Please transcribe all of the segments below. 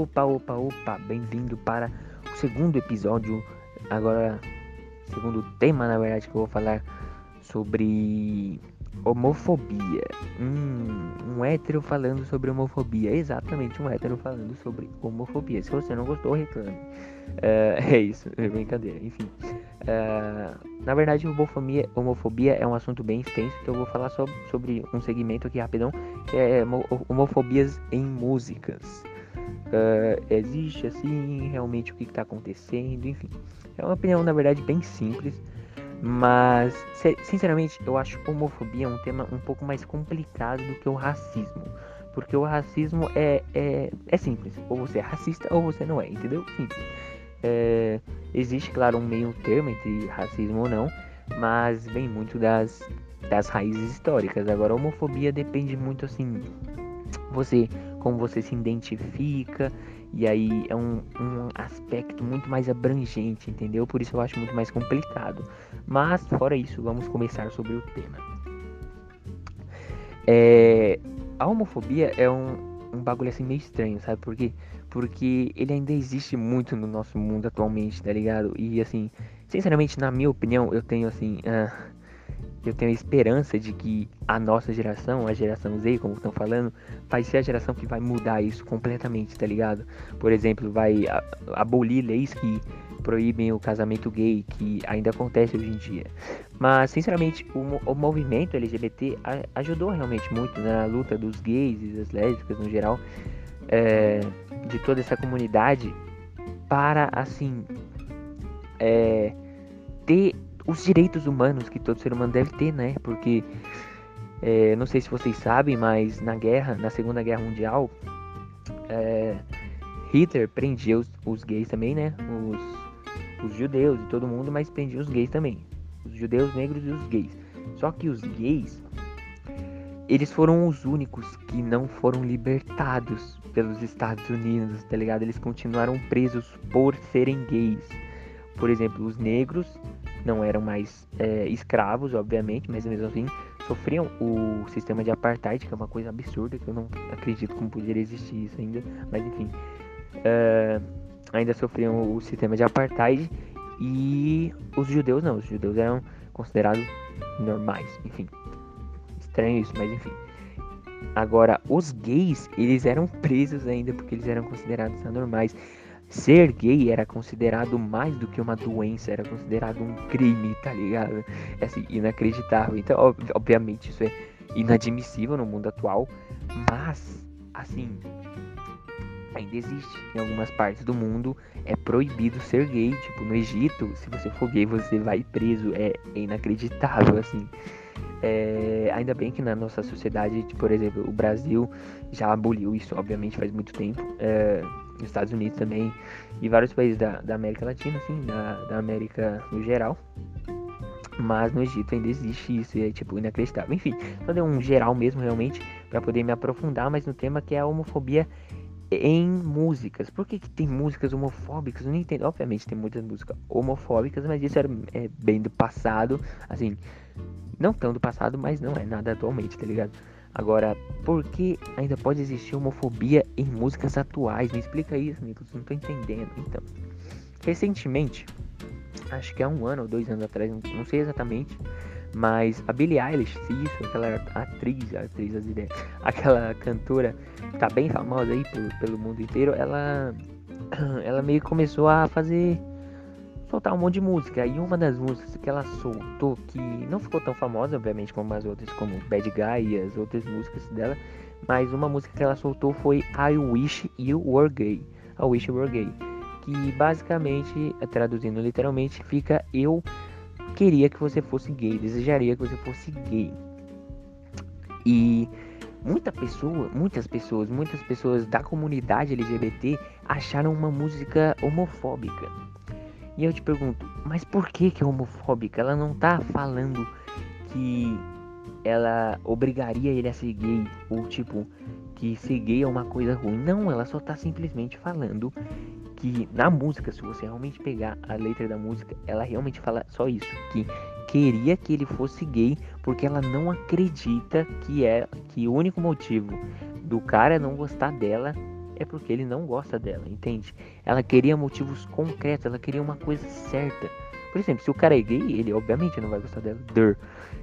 Opa, opa, opa, bem-vindo para o segundo episódio. Agora, segundo tema, na verdade, que eu vou falar sobre homofobia. Hum, um hétero falando sobre homofobia. Exatamente, um hétero falando sobre homofobia. Se você não gostou, reclame. Uh, é isso, é brincadeira. Enfim, uh, na verdade, homofobia, homofobia é um assunto bem extenso que eu vou falar sobre, sobre um segmento aqui rapidão, que é homofobias em músicas. Uh, existe assim realmente o que está acontecendo, enfim. É uma opinião, na verdade, bem simples. Mas, sinceramente, eu acho homofobia um tema um pouco mais complicado do que o racismo. Porque o racismo é, é, é simples. Ou você é racista ou você não é, entendeu? Simples. É, existe, claro, um meio termo entre racismo ou não, mas vem muito das, das raízes históricas. Agora, a homofobia depende muito, assim, você, como você se identifica, e aí é um, um aspecto muito mais abrangente, entendeu? Por isso eu acho muito mais complicado. Mas, fora isso, vamos começar sobre o tema. É, a homofobia é um, um bagulho assim meio estranho, sabe por quê? Porque ele ainda existe muito no nosso mundo atualmente, tá ligado? E assim, sinceramente, na minha opinião, eu tenho assim. Uh, eu tenho a esperança de que a nossa geração, a geração Z, como estão falando, vai ser a geração que vai mudar isso completamente, tá ligado? Por exemplo, vai abolir leis que proíbem o casamento gay, que ainda acontece hoje em dia. Mas, sinceramente, o, o movimento LGBT ajudou realmente muito na luta dos gays e das lésbicas no geral, é, de toda essa comunidade, para, assim, é, ter os direitos humanos que todo ser humano deve ter, né? Porque é, não sei se vocês sabem, mas na guerra, na Segunda Guerra Mundial, é, Hitler prendia os, os, gays também, né? Os, os judeus e todo mundo, mas prendia os gays também. Os judeus negros e os gays. Só que os gays, eles foram os únicos que não foram libertados pelos Estados Unidos, tá ligado? Eles continuaram presos por serem gays. Por exemplo, os negros não eram mais é, escravos, obviamente, mas mesmo assim sofriam o sistema de apartheid, que é uma coisa absurda, que eu não acredito como poderia existir isso ainda, mas enfim, uh, ainda sofriam o sistema de apartheid e os judeus não, os judeus eram considerados normais, enfim, estranho isso, mas enfim. Agora, os gays, eles eram presos ainda porque eles eram considerados anormais. Ser gay era considerado mais do que uma doença, era considerado um crime, tá ligado? É assim, inacreditável. Então, obviamente, isso é inadmissível no mundo atual, mas, assim, ainda existe. Em algumas partes do mundo é proibido ser gay. Tipo, no Egito, se você for gay, você vai preso. É, é inacreditável, assim. É, ainda bem que na nossa sociedade, por exemplo, o Brasil já aboliu isso, obviamente, faz muito tempo. É, Estados Unidos também e vários países da, da América Latina, assim, da, da América no geral. Mas no Egito ainda existe isso e é tipo inacreditável. Enfim, só deu um geral mesmo realmente para poder me aprofundar mais no tema que é a homofobia em músicas. Por que, que tem músicas homofóbicas? Eu não entendo. Obviamente tem muitas músicas homofóbicas, mas isso era é, bem do passado. Assim, não tão do passado, mas não é nada atualmente, tá ligado? Agora, por que ainda pode existir homofobia em músicas atuais? Me explica isso, Nicolas, não tô entendendo. Então, recentemente, acho que há um ano ou dois anos atrás, não sei exatamente, mas a Billie Eilish, isso, aquela atriz, atriz das ideias, aquela cantora que tá bem famosa aí pelo, pelo mundo inteiro, ela, ela meio que começou a fazer soltar um monte de música. E uma das músicas que ela soltou, que não ficou tão famosa, obviamente, como as outras, como Bad Guy e as outras músicas dela, mas uma música que ela soltou foi I Wish You Were Gay. I Wish You Were Gay. Que basicamente, traduzindo literalmente, fica eu queria que você fosse gay, desejaria que você fosse gay. E muita pessoa, muitas pessoas, muitas pessoas da comunidade LGBT acharam uma música homofóbica. E eu te pergunto, mas por que que é homofóbica? Ela não tá falando que ela obrigaria ele a ser gay ou tipo que ser gay é uma coisa ruim. Não, ela só tá simplesmente falando que na música, se você realmente pegar a letra da música, ela realmente fala só isso, que queria que ele fosse gay porque ela não acredita que é que o único motivo do cara não gostar dela é porque ele não gosta dela, entende? Ela queria motivos concretos, ela queria uma coisa certa. Por exemplo, se o cara é gay, ele obviamente não vai gostar dela. Der,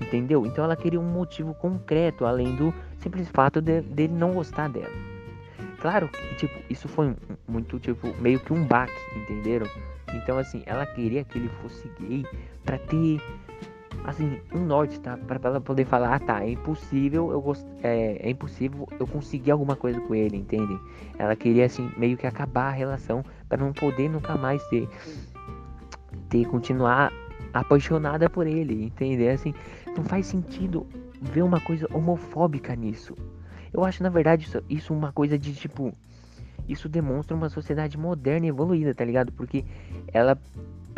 entendeu? Então ela queria um motivo concreto, além do simples fato de, dele não gostar dela. Claro que, tipo, isso foi muito, tipo, meio que um baque, entenderam? Então, assim, ela queria que ele fosse gay pra ter, assim, um norte, tá? Pra, ela poder falar, ah, tá, é impossível eu gost... é, é impossível eu conseguir alguma coisa com ele, entende? Ela queria, assim, meio que acabar a relação para não poder nunca mais ter ter continuar apaixonada por ele, entender assim, não faz sentido ver uma coisa homofóbica nisso. Eu acho na verdade isso, isso uma coisa de tipo isso demonstra uma sociedade moderna e evoluída, tá ligado? Porque ela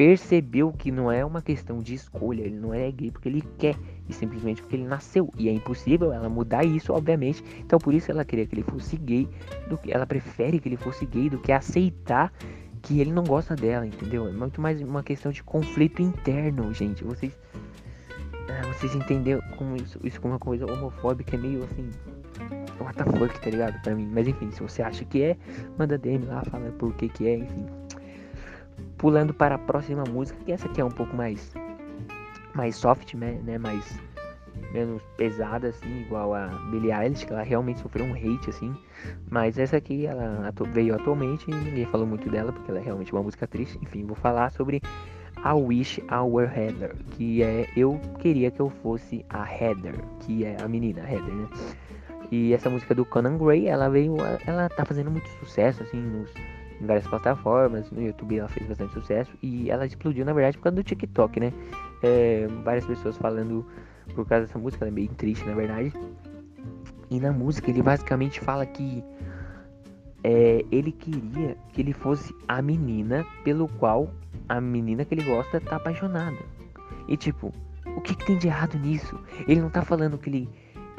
percebeu que não é uma questão de escolha, ele não é gay porque ele quer, e simplesmente porque ele nasceu. E é impossível ela mudar isso, obviamente. Então por isso ela queria que ele fosse gay, do que ela prefere que ele fosse gay do que aceitar que ele não gosta dela, entendeu? É muito mais uma questão de conflito interno, gente. Vocês ah, vocês entenderam como isso, isso como uma coisa homofóbica é meio assim what the fuck, tá ligado? Pra mim. Mas enfim, se você acha que é, manda DM lá, fala por que que é, enfim. Pulando para a próxima música, que essa aqui é um pouco mais mais soft, né, né mais menos pesada, assim, igual a Billie Eilish, que ela realmente sofreu um hate, assim. Mas essa aqui, ela atu veio atualmente e ninguém falou muito dela, porque ela é realmente uma música triste. Enfim, vou falar sobre a Wish I Were Heather, que é Eu Queria Que Eu Fosse a Heather, que é a menina Heather, né? E essa música do Conan Gray, ela veio, ela tá fazendo muito sucesso, assim, nos, em várias plataformas, no YouTube ela fez bastante sucesso, e ela explodiu, na verdade, por causa do TikTok, né? É, várias pessoas falando por causa dessa música, ela é bem triste na verdade. E na música ele basicamente fala que é, ele queria que ele fosse a menina pelo qual a menina que ele gosta tá apaixonada. E tipo, o que, que tem de errado nisso? Ele não tá falando que ele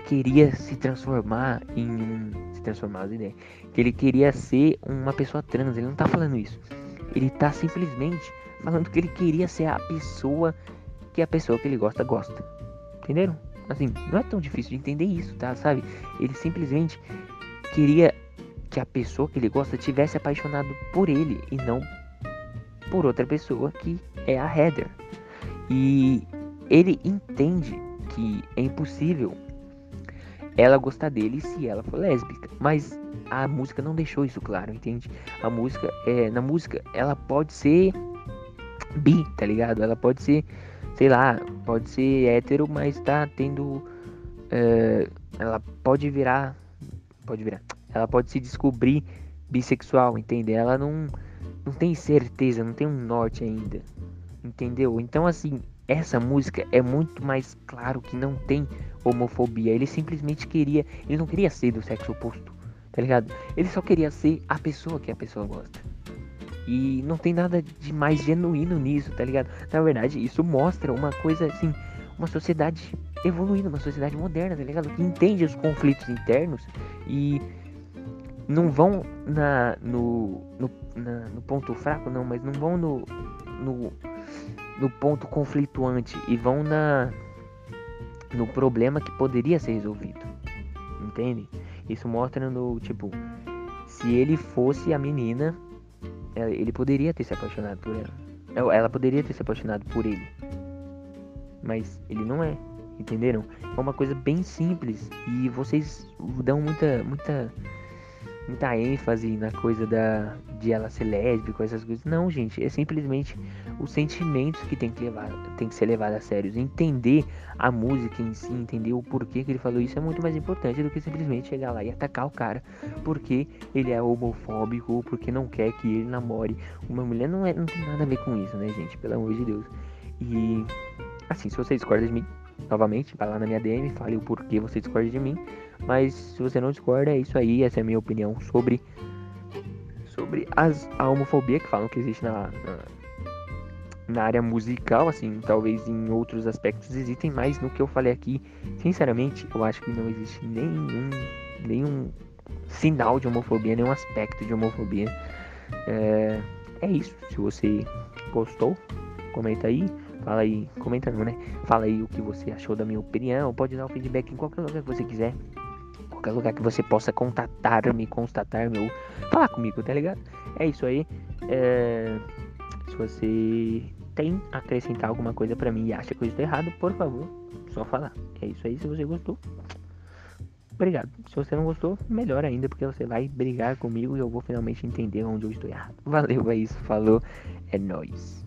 queria se transformar em um. Se transformar, ideia. Que ele queria ser uma pessoa trans. Ele não tá falando isso. Ele tá simplesmente falando que ele queria ser a pessoa que a pessoa que ele gosta gosta. Entenderam? Assim, não é tão difícil de entender isso, tá? Sabe? Ele simplesmente queria que a pessoa que ele gosta tivesse apaixonado por ele e não por outra pessoa que é a Heather. E ele entende que é impossível ela gostar dele se ela for lésbica, mas a música não deixou isso claro, entende? A música é na música ela pode ser bi, tá ligado? Ela pode ser sei lá, pode ser hétero, mas tá tendo. É, ela pode virar. Pode virar. Ela pode se descobrir bissexual, entende? Ela não, não tem certeza, não tem um norte ainda. Entendeu? Então, assim, essa música é muito mais claro que não tem homofobia. Ele simplesmente queria. Ele não queria ser do sexo oposto, tá ligado? Ele só queria ser a pessoa que a pessoa gosta. E não tem nada de mais genuíno nisso, tá ligado? Na verdade, isso mostra uma coisa assim, uma sociedade evoluindo, uma sociedade moderna, tá ligado? Que entende os conflitos internos e não vão na, no, no, na, no ponto fraco, não, mas não vão no, no, no ponto conflituante e vão na no problema que poderia ser resolvido. Entende? Isso mostra no tipo, se ele fosse a menina ele poderia ter se apaixonado por ela. Ela poderia ter se apaixonado por ele. Mas ele não é. Entenderam? É uma coisa bem simples. E vocês dão muita, muita muita ênfase na coisa da de ela ser lésbica, essas coisas. Não, gente, é simplesmente os sentimentos que tem que levar, tem que ser levado a sério. Entender a música em si, entender o porquê que ele falou isso é muito mais importante do que simplesmente chegar lá e atacar o cara porque ele é homofóbico ou porque não quer que ele namore uma mulher. Não, é, não tem nada a ver com isso, né, gente? Pelo amor de Deus. E assim, se você discorda de mim, novamente, vai lá na minha DM, fale o porquê você discorda de mim. Mas se você não discorda, é isso aí. Essa é a minha opinião sobre sobre as, a homofobia que falam que existe na, na, na área musical, assim, talvez em outros aspectos existem, mas no que eu falei aqui, sinceramente, eu acho que não existe nenhum, nenhum sinal de homofobia, nenhum aspecto de homofobia. É, é isso. Se você gostou, comenta aí. Fala aí, comenta não, né? Fala aí o que você achou da minha opinião. Pode dar o feedback em qualquer lugar que você quiser qualquer lugar que você possa contatar-me, constatar-me ou falar comigo, tá ligado? É isso aí. É... Se você tem acrescentar alguma coisa para mim e acha que eu estou errado, por favor, só falar. É isso aí. Se você gostou, obrigado. Se você não gostou, melhor ainda, porque você vai brigar comigo e eu vou finalmente entender onde eu estou errado. Valeu, é isso. Falou. É nóis.